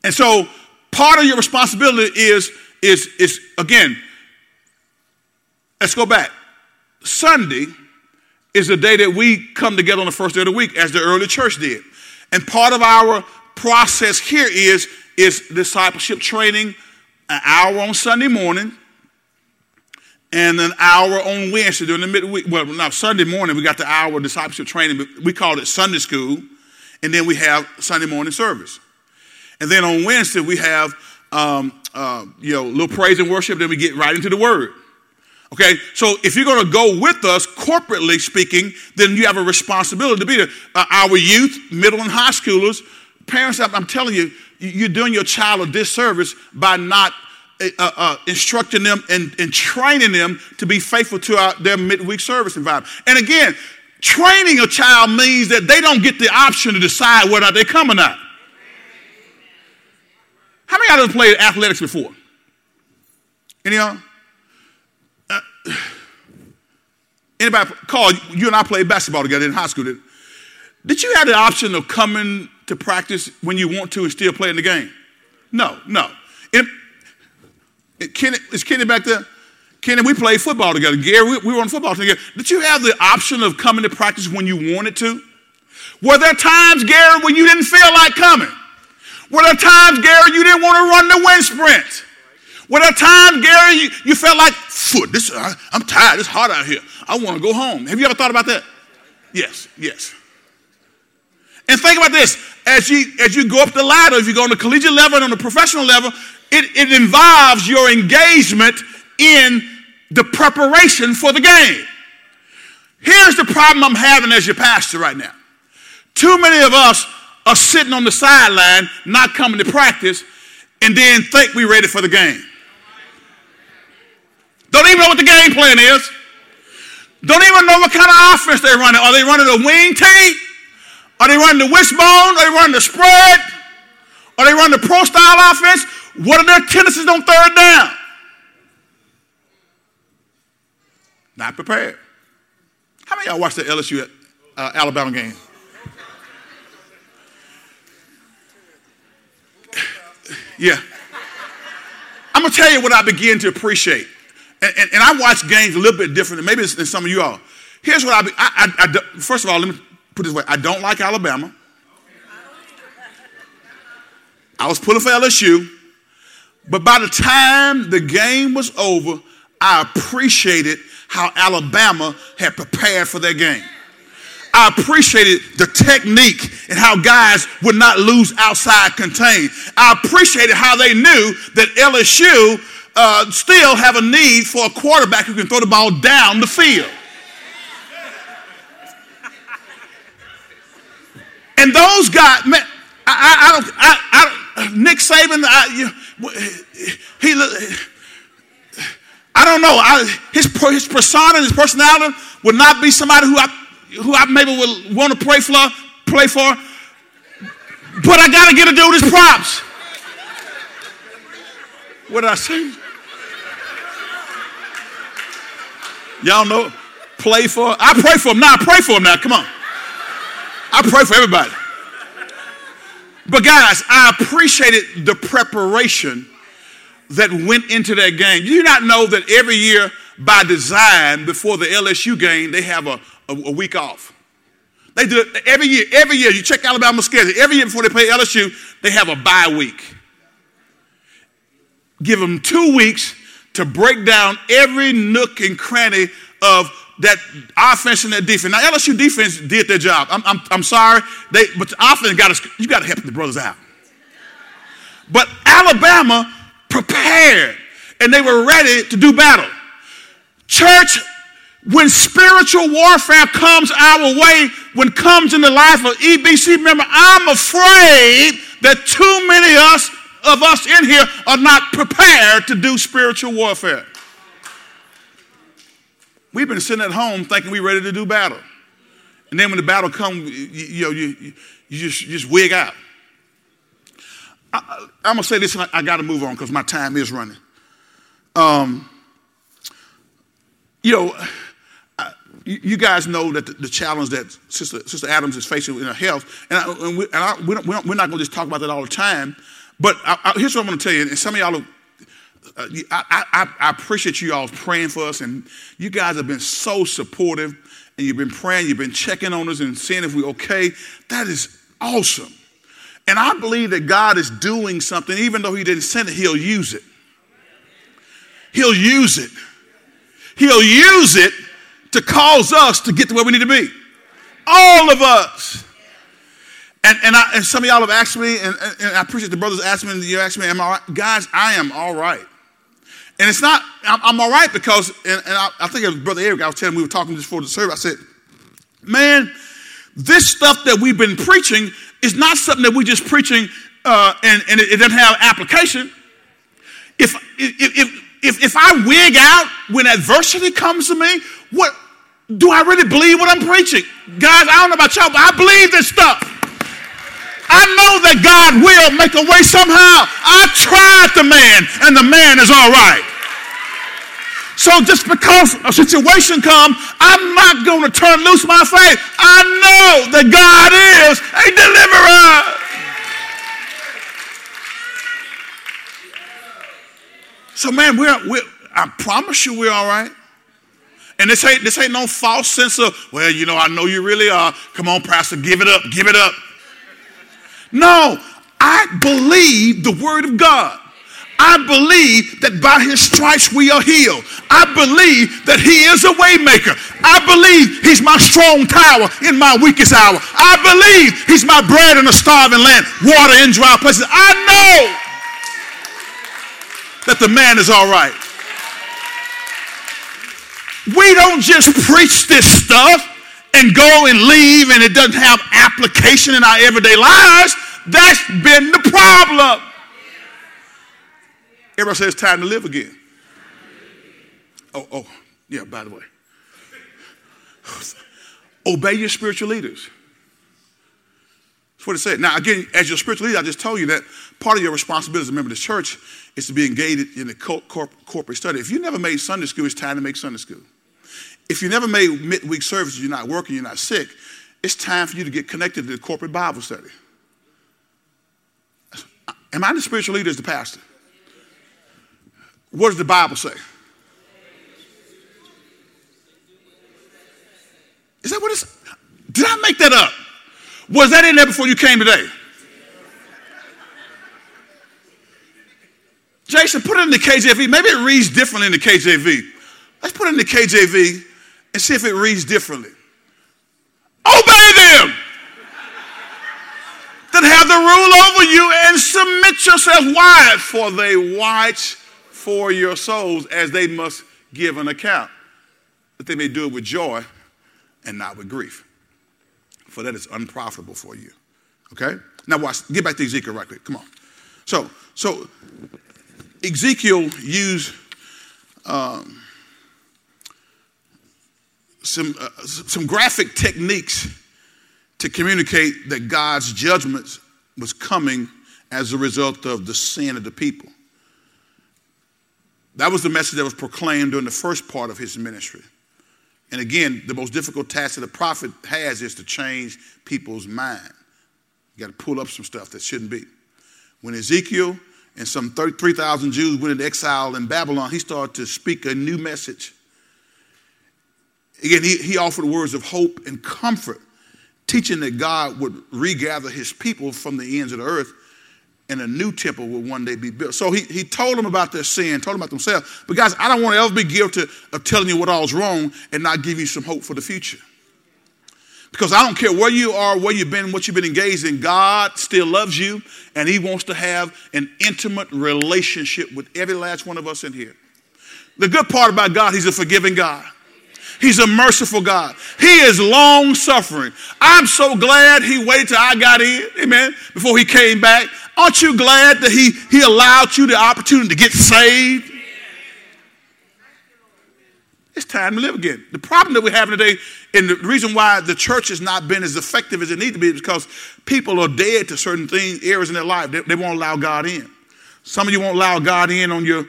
And so part of your responsibility is, is, is again, let's go back. Sunday is the day that we come together on the first day of the week, as the early church did. And part of our process here is, is discipleship training, an hour on Sunday morning, and an hour on Wednesday during the midweek. Well, now Sunday morning we got the hour of discipleship training. We called it Sunday school, and then we have Sunday morning service. And then on Wednesday, we have, um, uh, you know, a little praise and worship. Then we get right into the word. Okay, so if you're going to go with us, corporately speaking, then you have a responsibility to be there. Uh, our youth, middle and high schoolers, parents, I'm telling you, you're doing your child a disservice by not uh, uh, instructing them and, and, training them to be faithful to our, their midweek service environment. And again, training a child means that they don't get the option to decide whether they come or not. How many of y'all have played athletics before? Any of y'all? Uh, anybody? Carl, you and I played basketball together in high school. Did, did you have the option of coming to practice when you want to and still playing the game? No, no. It, it, Kenny, is Kenny back there? Kenny, we played football together. Gary, we, we were on football together. Did you have the option of coming to practice when you wanted to? Were there times, Gary, when you didn't feel like coming? Were there times, Gary, you didn't want to run the wind sprint? Were there times, Gary, you, you felt like, foot, this, I, I'm tired, it's hot out here. I want to go home. Have you ever thought about that? Yes, yes. And think about this as you, as you go up the ladder, if you go on the collegiate level and on the professional level, it, it involves your engagement in the preparation for the game. Here's the problem I'm having as your pastor right now. Too many of us are sitting on the sideline, not coming to practice, and then think we're ready for the game. Don't even know what the game plan is. Don't even know what kind of offense they're running. Are they running a wing T? Are they running the wishbone? Are they running the spread? Are they running the pro style offense? What are their tendencies on third down? Not prepared. How many y'all watched the LSU uh, Alabama game? Yeah. I'm gonna tell you what I begin to appreciate, and, and, and I watch games a little bit different, maybe than some of you all. Here's what I, be, I, I, I first of all, let me put this way: I don't like Alabama. I was pulling for LSU, but by the time the game was over, I appreciated how Alabama had prepared for their game. I appreciated the technique and how guys would not lose outside contain. I appreciated how they knew that LSU uh, still have a need for a quarterback who can throw the ball down the field. And those guys, man, I, I, don't, I, I, Nick Saban, I, you, he, I don't know. I, his, his persona, his personality would not be somebody who I, who I maybe would want to play for, play for. But I got to get a dude his props. What did I say? Y'all know? Play for. I pray for him now. I pray for him now. Come on. I pray for everybody. But guys, I appreciated the preparation that went into that game. You do you not know that every year, by design, before the LSU game, they have a, a, a week off? They do it every year. Every year, you check Alabama's schedule. Every year before they play LSU, they have a bye week. Give them two weeks to break down every nook and cranny of that offense and that defense. Now LSU defense did their job. I'm, I'm, I'm sorry, they, but the offense got to you got to help the brothers out. But Alabama prepared and they were ready to do battle. Church, when spiritual warfare comes our way, when comes in the life of EBC member, I'm afraid that too many of us, of us in here are not prepared to do spiritual warfare. We've been sitting at home thinking we're ready to do battle. And then when the battle comes, you, you, know, you, you, just, you just wig out. I, am going to say this and I, I got to move on because my time is running. Um, you know, you guys know that the, challenge that Sister, Sister Adams is facing in her health, and, I, and, we, and we are not going to just talk about that all the time, but here's what I'm going to tell you, and some of y'all are uh, I, I, I, appreciate you all praying for us, and you guys have been so supportive, and you've been praying, you've been checking on us and seeing if we're okay. That is awesome. And I believe that God is doing something, even though He didn't send it, He'll use it. He'll use it. He'll use it to cause us to get to where we need to be. All of us. And, and, I, and some of y'all have asked me, and, and I appreciate the brothers asking me, you asked me, am I right? Guys, I am all right. And it's not, I'm, I'm all right because, and, and I, I, think it was Brother Eric, I was telling him, we were talking just before the service, I said, man, this stuff that we've been preaching is not something that we're just preaching uh, and, and it, it doesn't have application. If, if, if, if I wig out when adversity comes to me, what do I really believe what I'm preaching? Guys, I don't know about y'all, but I believe this stuff. I know that God will make a way somehow. I tried the man, and the man is all right. So just because a situation comes, I'm not going to turn loose my faith. I know that God is a deliverer. So man, we're, we're I promise you we're all right. And this ain't this ain't no false sense of, well, you know, I know you really are. Come on, Pastor, give it up, give it up. No, I believe the word of God. I believe that by his stripes we are healed. I believe that he is a waymaker. I believe he's my strong tower in my weakest hour. I believe he's my bread in a starving land, water in dry places. I know that the man is all right. We don't just preach this stuff and go and leave and it doesn't have application in our everyday lives. That's been the problem. Everybody says it's time to live again. Oh, oh, yeah, by the way. Obey your spiritual leaders. That's what it said. Now, again, as your spiritual leader, I just told you that part of your responsibility as a member of the church is to be engaged in the corporate study. If you never made Sunday school, it's time to make Sunday school. If you never made midweek services, you're not working, you're not sick, it's time for you to get connected to the corporate Bible study. Am I the spiritual leader as the pastor? What does the Bible say? Is that what it's? Did I make that up? Was that in there before you came today? Jason, put it in the KJV. Maybe it reads differently in the KJV. Let's put it in the KJV and see if it reads differently. Obey them that have the rule over you and submit yourselves. Why? For they watch for your souls as they must give an account, that they may do it with joy and not with grief. For that is unprofitable for you. Okay? Now watch, get back to Ezekiel right quick. Come on. So, so Ezekiel used um, some, uh, some graphic techniques to communicate that God's judgment was coming as a result of the sin of the people. That was the message that was proclaimed during the first part of his ministry. And again, the most difficult task that a prophet has is to change people's mind. You got to pull up some stuff that shouldn't be. When Ezekiel and some 3,000 Jews went into exile in Babylon, he started to speak a new message. Again, he, he offered words of hope and comfort, teaching that God would regather his people from the ends of the earth and a new temple will one day be built. So he, he told them about their sin, told them about themselves. But guys, I don't want to ever be guilty of telling you what all's wrong and not give you some hope for the future. Because I don't care where you are, where you've been, what you've been engaged in, God still loves you and He wants to have an intimate relationship with every last one of us in here. The good part about God, He's a forgiving God. He's a merciful God. He is long suffering. I'm so glad he waited till I got in, amen, before he came back. Aren't you glad that he, he allowed you the opportunity to get saved? It's time to live again. The problem that we're having today, and the reason why the church has not been as effective as it needs to be, is because people are dead to certain things, areas in their life. They, they won't allow God in. Some of you won't allow God in on your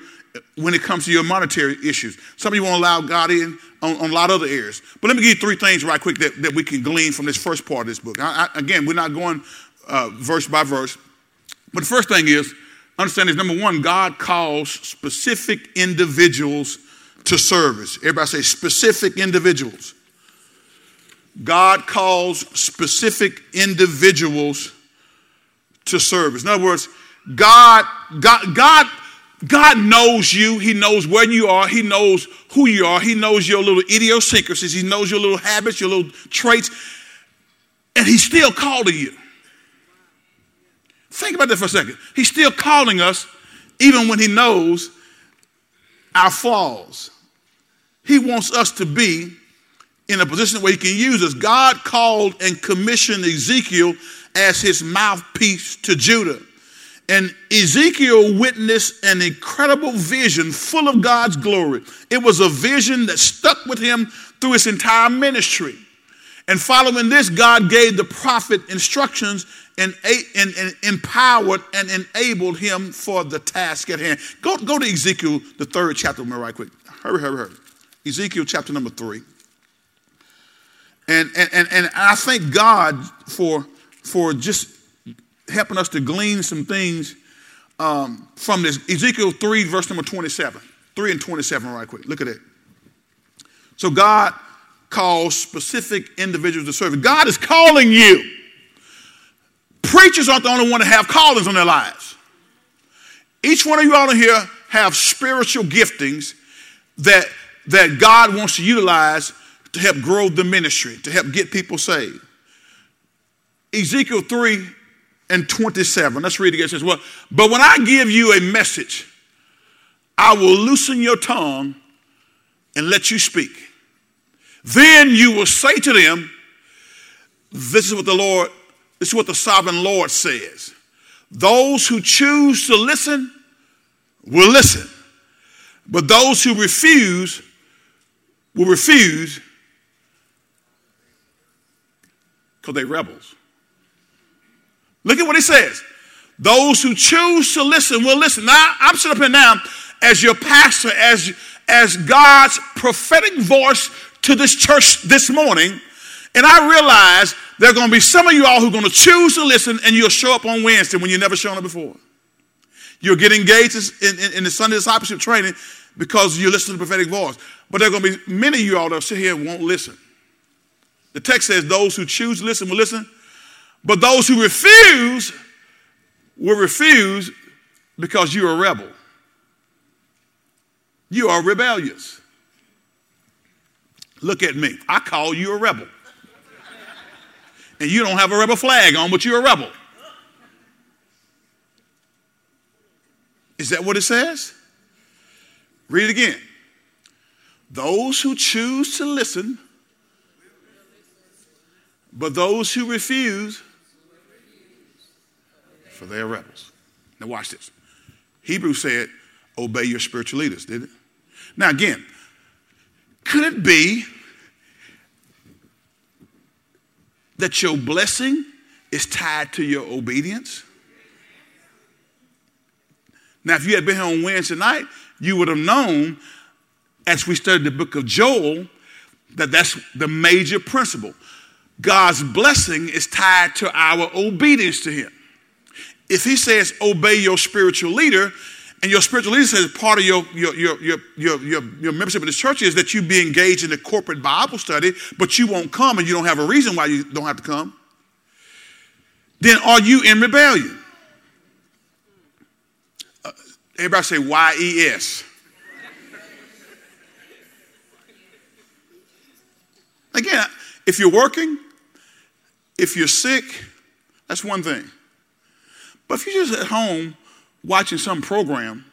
when it comes to your monetary issues. Some of you won't allow God in on, on, a lot of other areas. But let me give you three things right quick that, that we can glean from this first part of this book. I, I, again, we're not going uh, verse by verse. But the first thing is, understand is number one, God calls specific individuals to service. Everybody say specific individuals. God calls specific individuals to service. In other words, God, God, God God knows you. He knows where you are. He knows who you are. He knows your little idiosyncrasies. He knows your little habits, your little traits. And He's still calling you. Think about that for a second. He's still calling us even when He knows our flaws. He wants us to be in a position where he can use us. God called and commissioned Ezekiel as his mouthpiece to Judah. And Ezekiel witnessed an incredible vision full of God's glory. It was a vision that stuck with him through his entire ministry. And following this, God gave the prophet instructions and, and, and, empowered and enabled him for the task at hand. Go, go to Ezekiel, the third chapter, with me right quick. Hurry, hurry, hurry. Ezekiel chapter number three. And, and, and, and I thank God for, for just helping us to glean some things um, from this. Ezekiel 3, verse number 27. 3 and 27, right quick. Look at it. So God calls specific individuals to serve. God is calling you. Preachers aren't the only one to have callings on their lives. Each one of you out in here have spiritual giftings that, that God wants to utilize to help grow the ministry, to help get people saved. Ezekiel 3 and 27. Let's read it again. It says, Well, but when I give you a message, I will loosen your tongue and let you speak. Then you will say to them, This is what the Lord, this is what the sovereign Lord says. Those who choose to listen will listen, but those who refuse will refuse because they're rebels. Look at what he says. Those who choose to listen will listen. Now, I'm sitting up here now as your pastor, as, as God's prophetic voice to this church this morning. And I realize there are going to be some of you all who are going to choose to listen and you'll show up on Wednesday when you've never shown up before. You'll get engaged in, in, in the Sunday discipleship training because you listen to the prophetic voice. But there are going to be many of you all that sit here and won't listen. The text says those who choose to listen will listen, but those who refuse will refuse because you're a rebel. You are rebellious. Look at me. I call you a rebel. And you don't have a rebel flag on, but you're a rebel. Is that what it says? Read it again. Those who choose to listen, but those who refuse, for they are rebels. Now, watch this. Hebrews said, obey your spiritual leaders, did it? Now, again, could it be that your blessing is tied to your obedience? Now, if you had been here on Wednesday night, you would have known as we studied the book of Joel that that's the major principle. God's blessing is tied to our obedience to Him. If He says, obey your spiritual leader, and your spiritual leader says part of your, your, your, your, your, your, membership in this church is that you be engaged in a corporate Bible study, but you won't come and you don't have a reason why you don't have to come, then are you in rebellion? Uh, everybody say Y-E-S. Again, if you're working, if you're sick, that's one thing. But if you're just at home watching some program,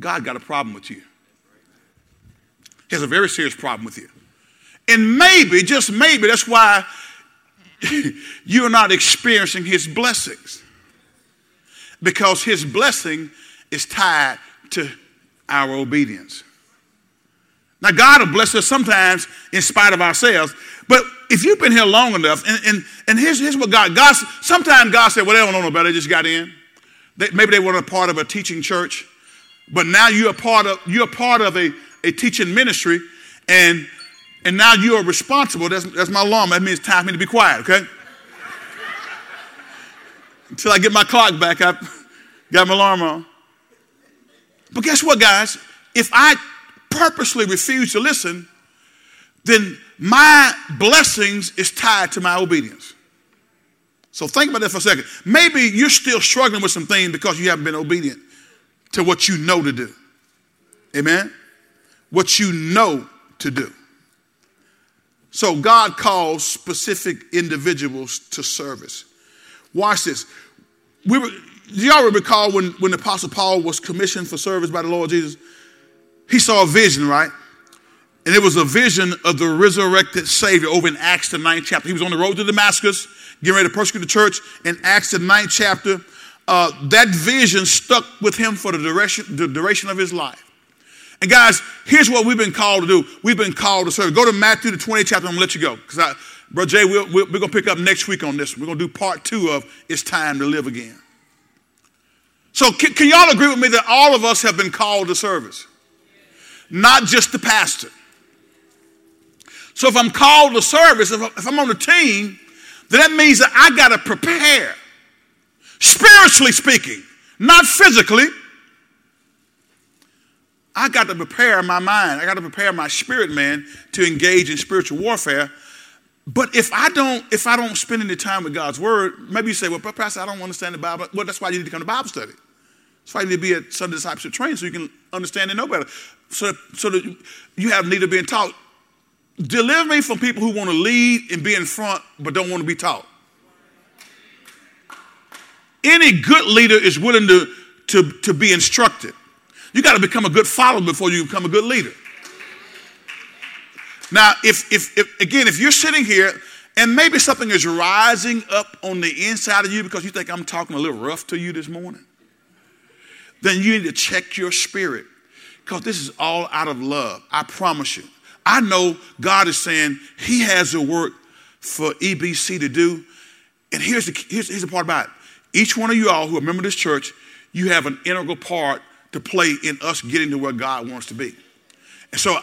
God got a problem with you. He has a very serious problem with you. And maybe, just maybe, that's why you're not experiencing his blessings. Because his blessing is tied to our obedience. Now, God will bless us sometimes in spite of ourselves, but if you've been here long enough, and, and, and here's, here's what God, God, sometimes God said, well, they don't know no better, they just got in. They, maybe they weren't a part of a teaching church, but now you're a part of you're a part of a, a teaching ministry, and and now you are responsible. That's, that's my alarm. That means it's time for me to be quiet, okay? Until I get my clock back, I got my alarm on. But guess what, guys? If I purposely refuse to listen, then my blessings is tied to my obedience. So think about that for a second. Maybe you're still struggling with some things because you haven't been obedient to what you know to do. Amen? What you know to do. So God calls specific individuals to service. Watch this. We were, y'all recall when, when the Apostle Paul was commissioned for service by the Lord Jesus? He saw a vision, right? And it was a vision of the resurrected Savior over in Acts, the ninth chapter. He was on the road to Damascus, getting ready to persecute the church. In Acts, the ninth chapter, uh, that vision stuck with him for the duration, the duration of his life. And guys, here's what we've been called to do. We've been called to serve. Go to Matthew, the 20th chapter. I'm to let you go. Because, I, Brother Jay, we we are going to pick up next week on this. We're to do part two of It's Time to Live Again. So, can, can y'all agree with me that all of us have been called to service? Not just the pastor. So, if I'm called to service, if, I'm on the team, then that means that I got to prepare, spiritually speaking, not physically. I got to prepare my mind. I got to prepare my spirit man to engage in spiritual warfare. But if I don't, if I don't spend any time with God's word, maybe you say, well, Pastor, I don't understand the Bible. Well, that's why you need to come to Bible study. That's why you need to be at Sunday discipleship training so you can understand and know better. So, so that you have need of being taught. Deliver me from people who want to lead and be in front but don't want to be taught. Any good leader is willing to, to, to be instructed. You got to become a good follower before you become a good leader. Now, if, if, if, again, if you're sitting here and maybe something is rising up on the inside of you because you think I'm talking a little rough to you this morning, then you need to check your spirit because this is all out of love. I promise you. I know God is saying He has a work for EBC to do. And here's the, here's, here's the part about it. Each one of you all who are member of this church, you have an integral part to play in us getting to where God wants to be. And so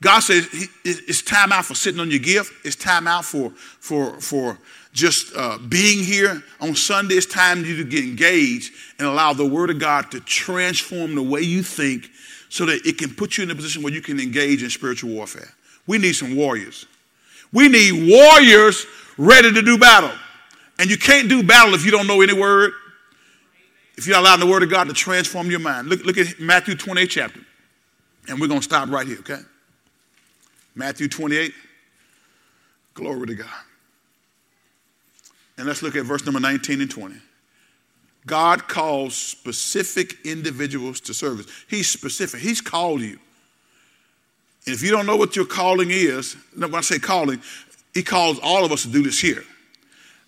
God says it's time out for sitting on your gift. It's time out for, for, for just uh, being here on Sunday. It's time for you to get engaged and allow the Word of God to transform the way you think so that it can put you in a position where you can engage in spiritual warfare. We need some warriors. We need warriors ready to do battle. And you can't do battle if you don't know any word if you're allowing the Word of God to transform your mind. Look, look at Matthew 28 chapter. And we're going to stop right here, okay? Matthew 28. Glory to God. And let's look at verse number 19 and 20. God calls specific individuals to service. He's specific. He's called you. And if you don't know what your calling is, when I say calling, He calls all of us to do this here.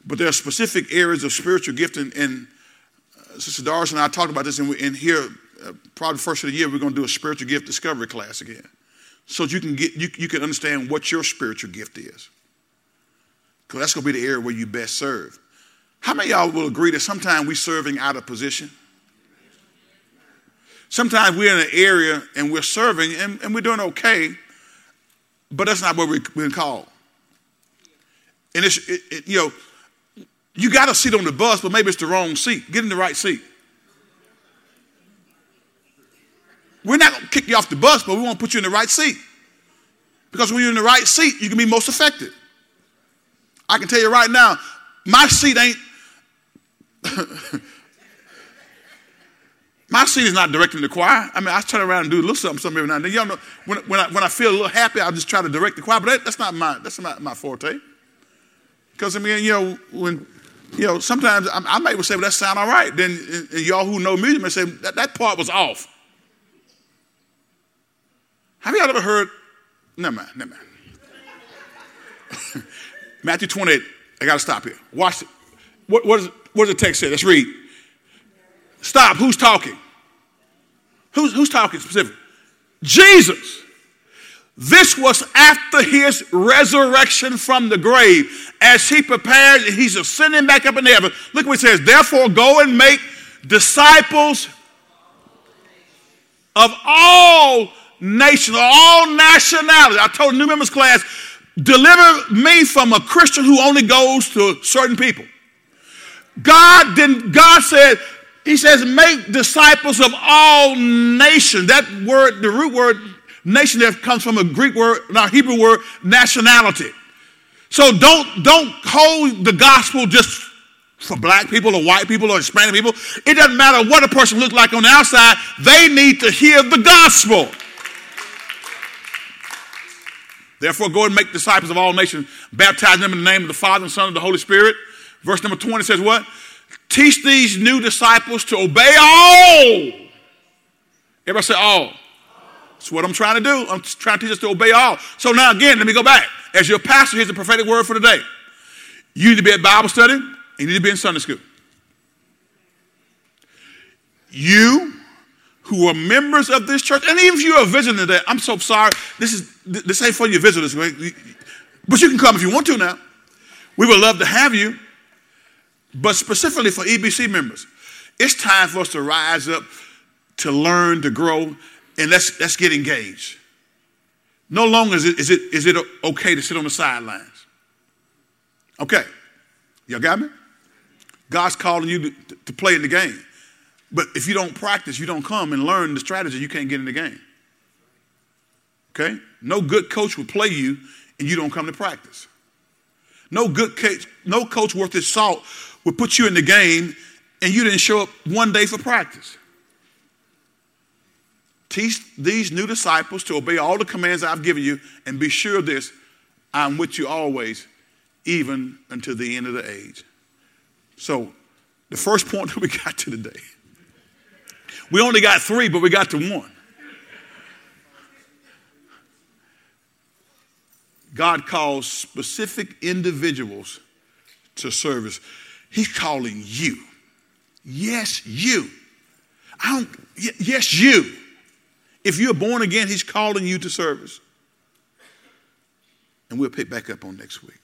But there are specific areas of spiritual gift and, and Sister Doris and I talked about this, and, we, and here, uh, probably first of the year, we're going to do a spiritual gift discovery class again, so that you can get you, you can understand what your spiritual gift is, because that's going to be the area where you best serve. How many y'all will agree that sometimes we're serving out of position? Sometimes we're in an area and we're serving and, and we're doing okay, but that's not what we've been called. And it's, it, it, you know, you got a seat on the bus, but maybe it's the wrong seat. Get in the right seat. We're not going to kick you off the bus, but we want to put you in the right seat. Because when you're in the right seat, you can be most effective. I can tell you right now, my seat ain't. my seat is not directing the choir. I mean, I turn around and do a little something, something every now and then. Y'all know, when, when, I, when I feel a little happy, I'll just try to direct the choir, but that, that's not my, that's not my forte. Because, I mean, you know, when you know, sometimes I, I may say, well, that sound all right. Then and y'all who know me may say, that, that part was off. Have y'all ever heard? Never mind, never mind. Matthew 28. I got to stop here. Watch it. What, what, is, what does the text say? Let's read. Stop. Who's talking? Who's, who's talking specifically? Jesus. This was after his resurrection from the grave. As he prepared, he's ascending back up in heaven. Look what it says. Therefore, go and make disciples of all nations, all nationalities. I told new members class, deliver me from a Christian who only goes to certain people. God didn't, God said, He says, make disciples of all nations. That word, the root word Nation there comes from a Greek word, not Hebrew word, nationality. So don't, don't hold the gospel just for black people or white people or Hispanic people. It doesn't matter what a person looks like on the outside, they need to hear the gospel. Therefore, go and make disciples of all nations, baptize them in the name of the Father and Son and the Holy Spirit. Verse number 20 says what? Teach these new disciples to obey all. Everybody say all That's what I'm trying to do. I'm trying to teach us to obey all. So now again, let me go back. As your pastor, here's the prophetic word for today. You need to be at Bible study, and you need to be in Sunday school. You who are members of this church, and even if you're a visitor today, I'm so sorry. This is this ain't for your visitors, but you can come if you want to now. We would love to have you, but specifically for EBC members, it's time for us to rise up, to learn, to grow, and let's let's get engaged. No longer is it is it is it okay to sit on the sidelines. Okay, y'all got me? God's calling you to, to play in the game. But if you don't practice, you don't come and learn the strategy, you can't get in the game. Okay? No good coach will play you and you don't come to practice. No good coach, no coach worth his salt would put you in the game and you didn't show up one day for practice. Teach these new disciples to obey all the commands I've given you and be sure of this I'm with you always, even until the end of the age. So, the first point that we got to today we only got three, but we got to one. God calls specific individuals to service. He's calling you. Yes, you. I don't, yes, you. If you're born again, He's calling you to service. And we'll pick back up on next week.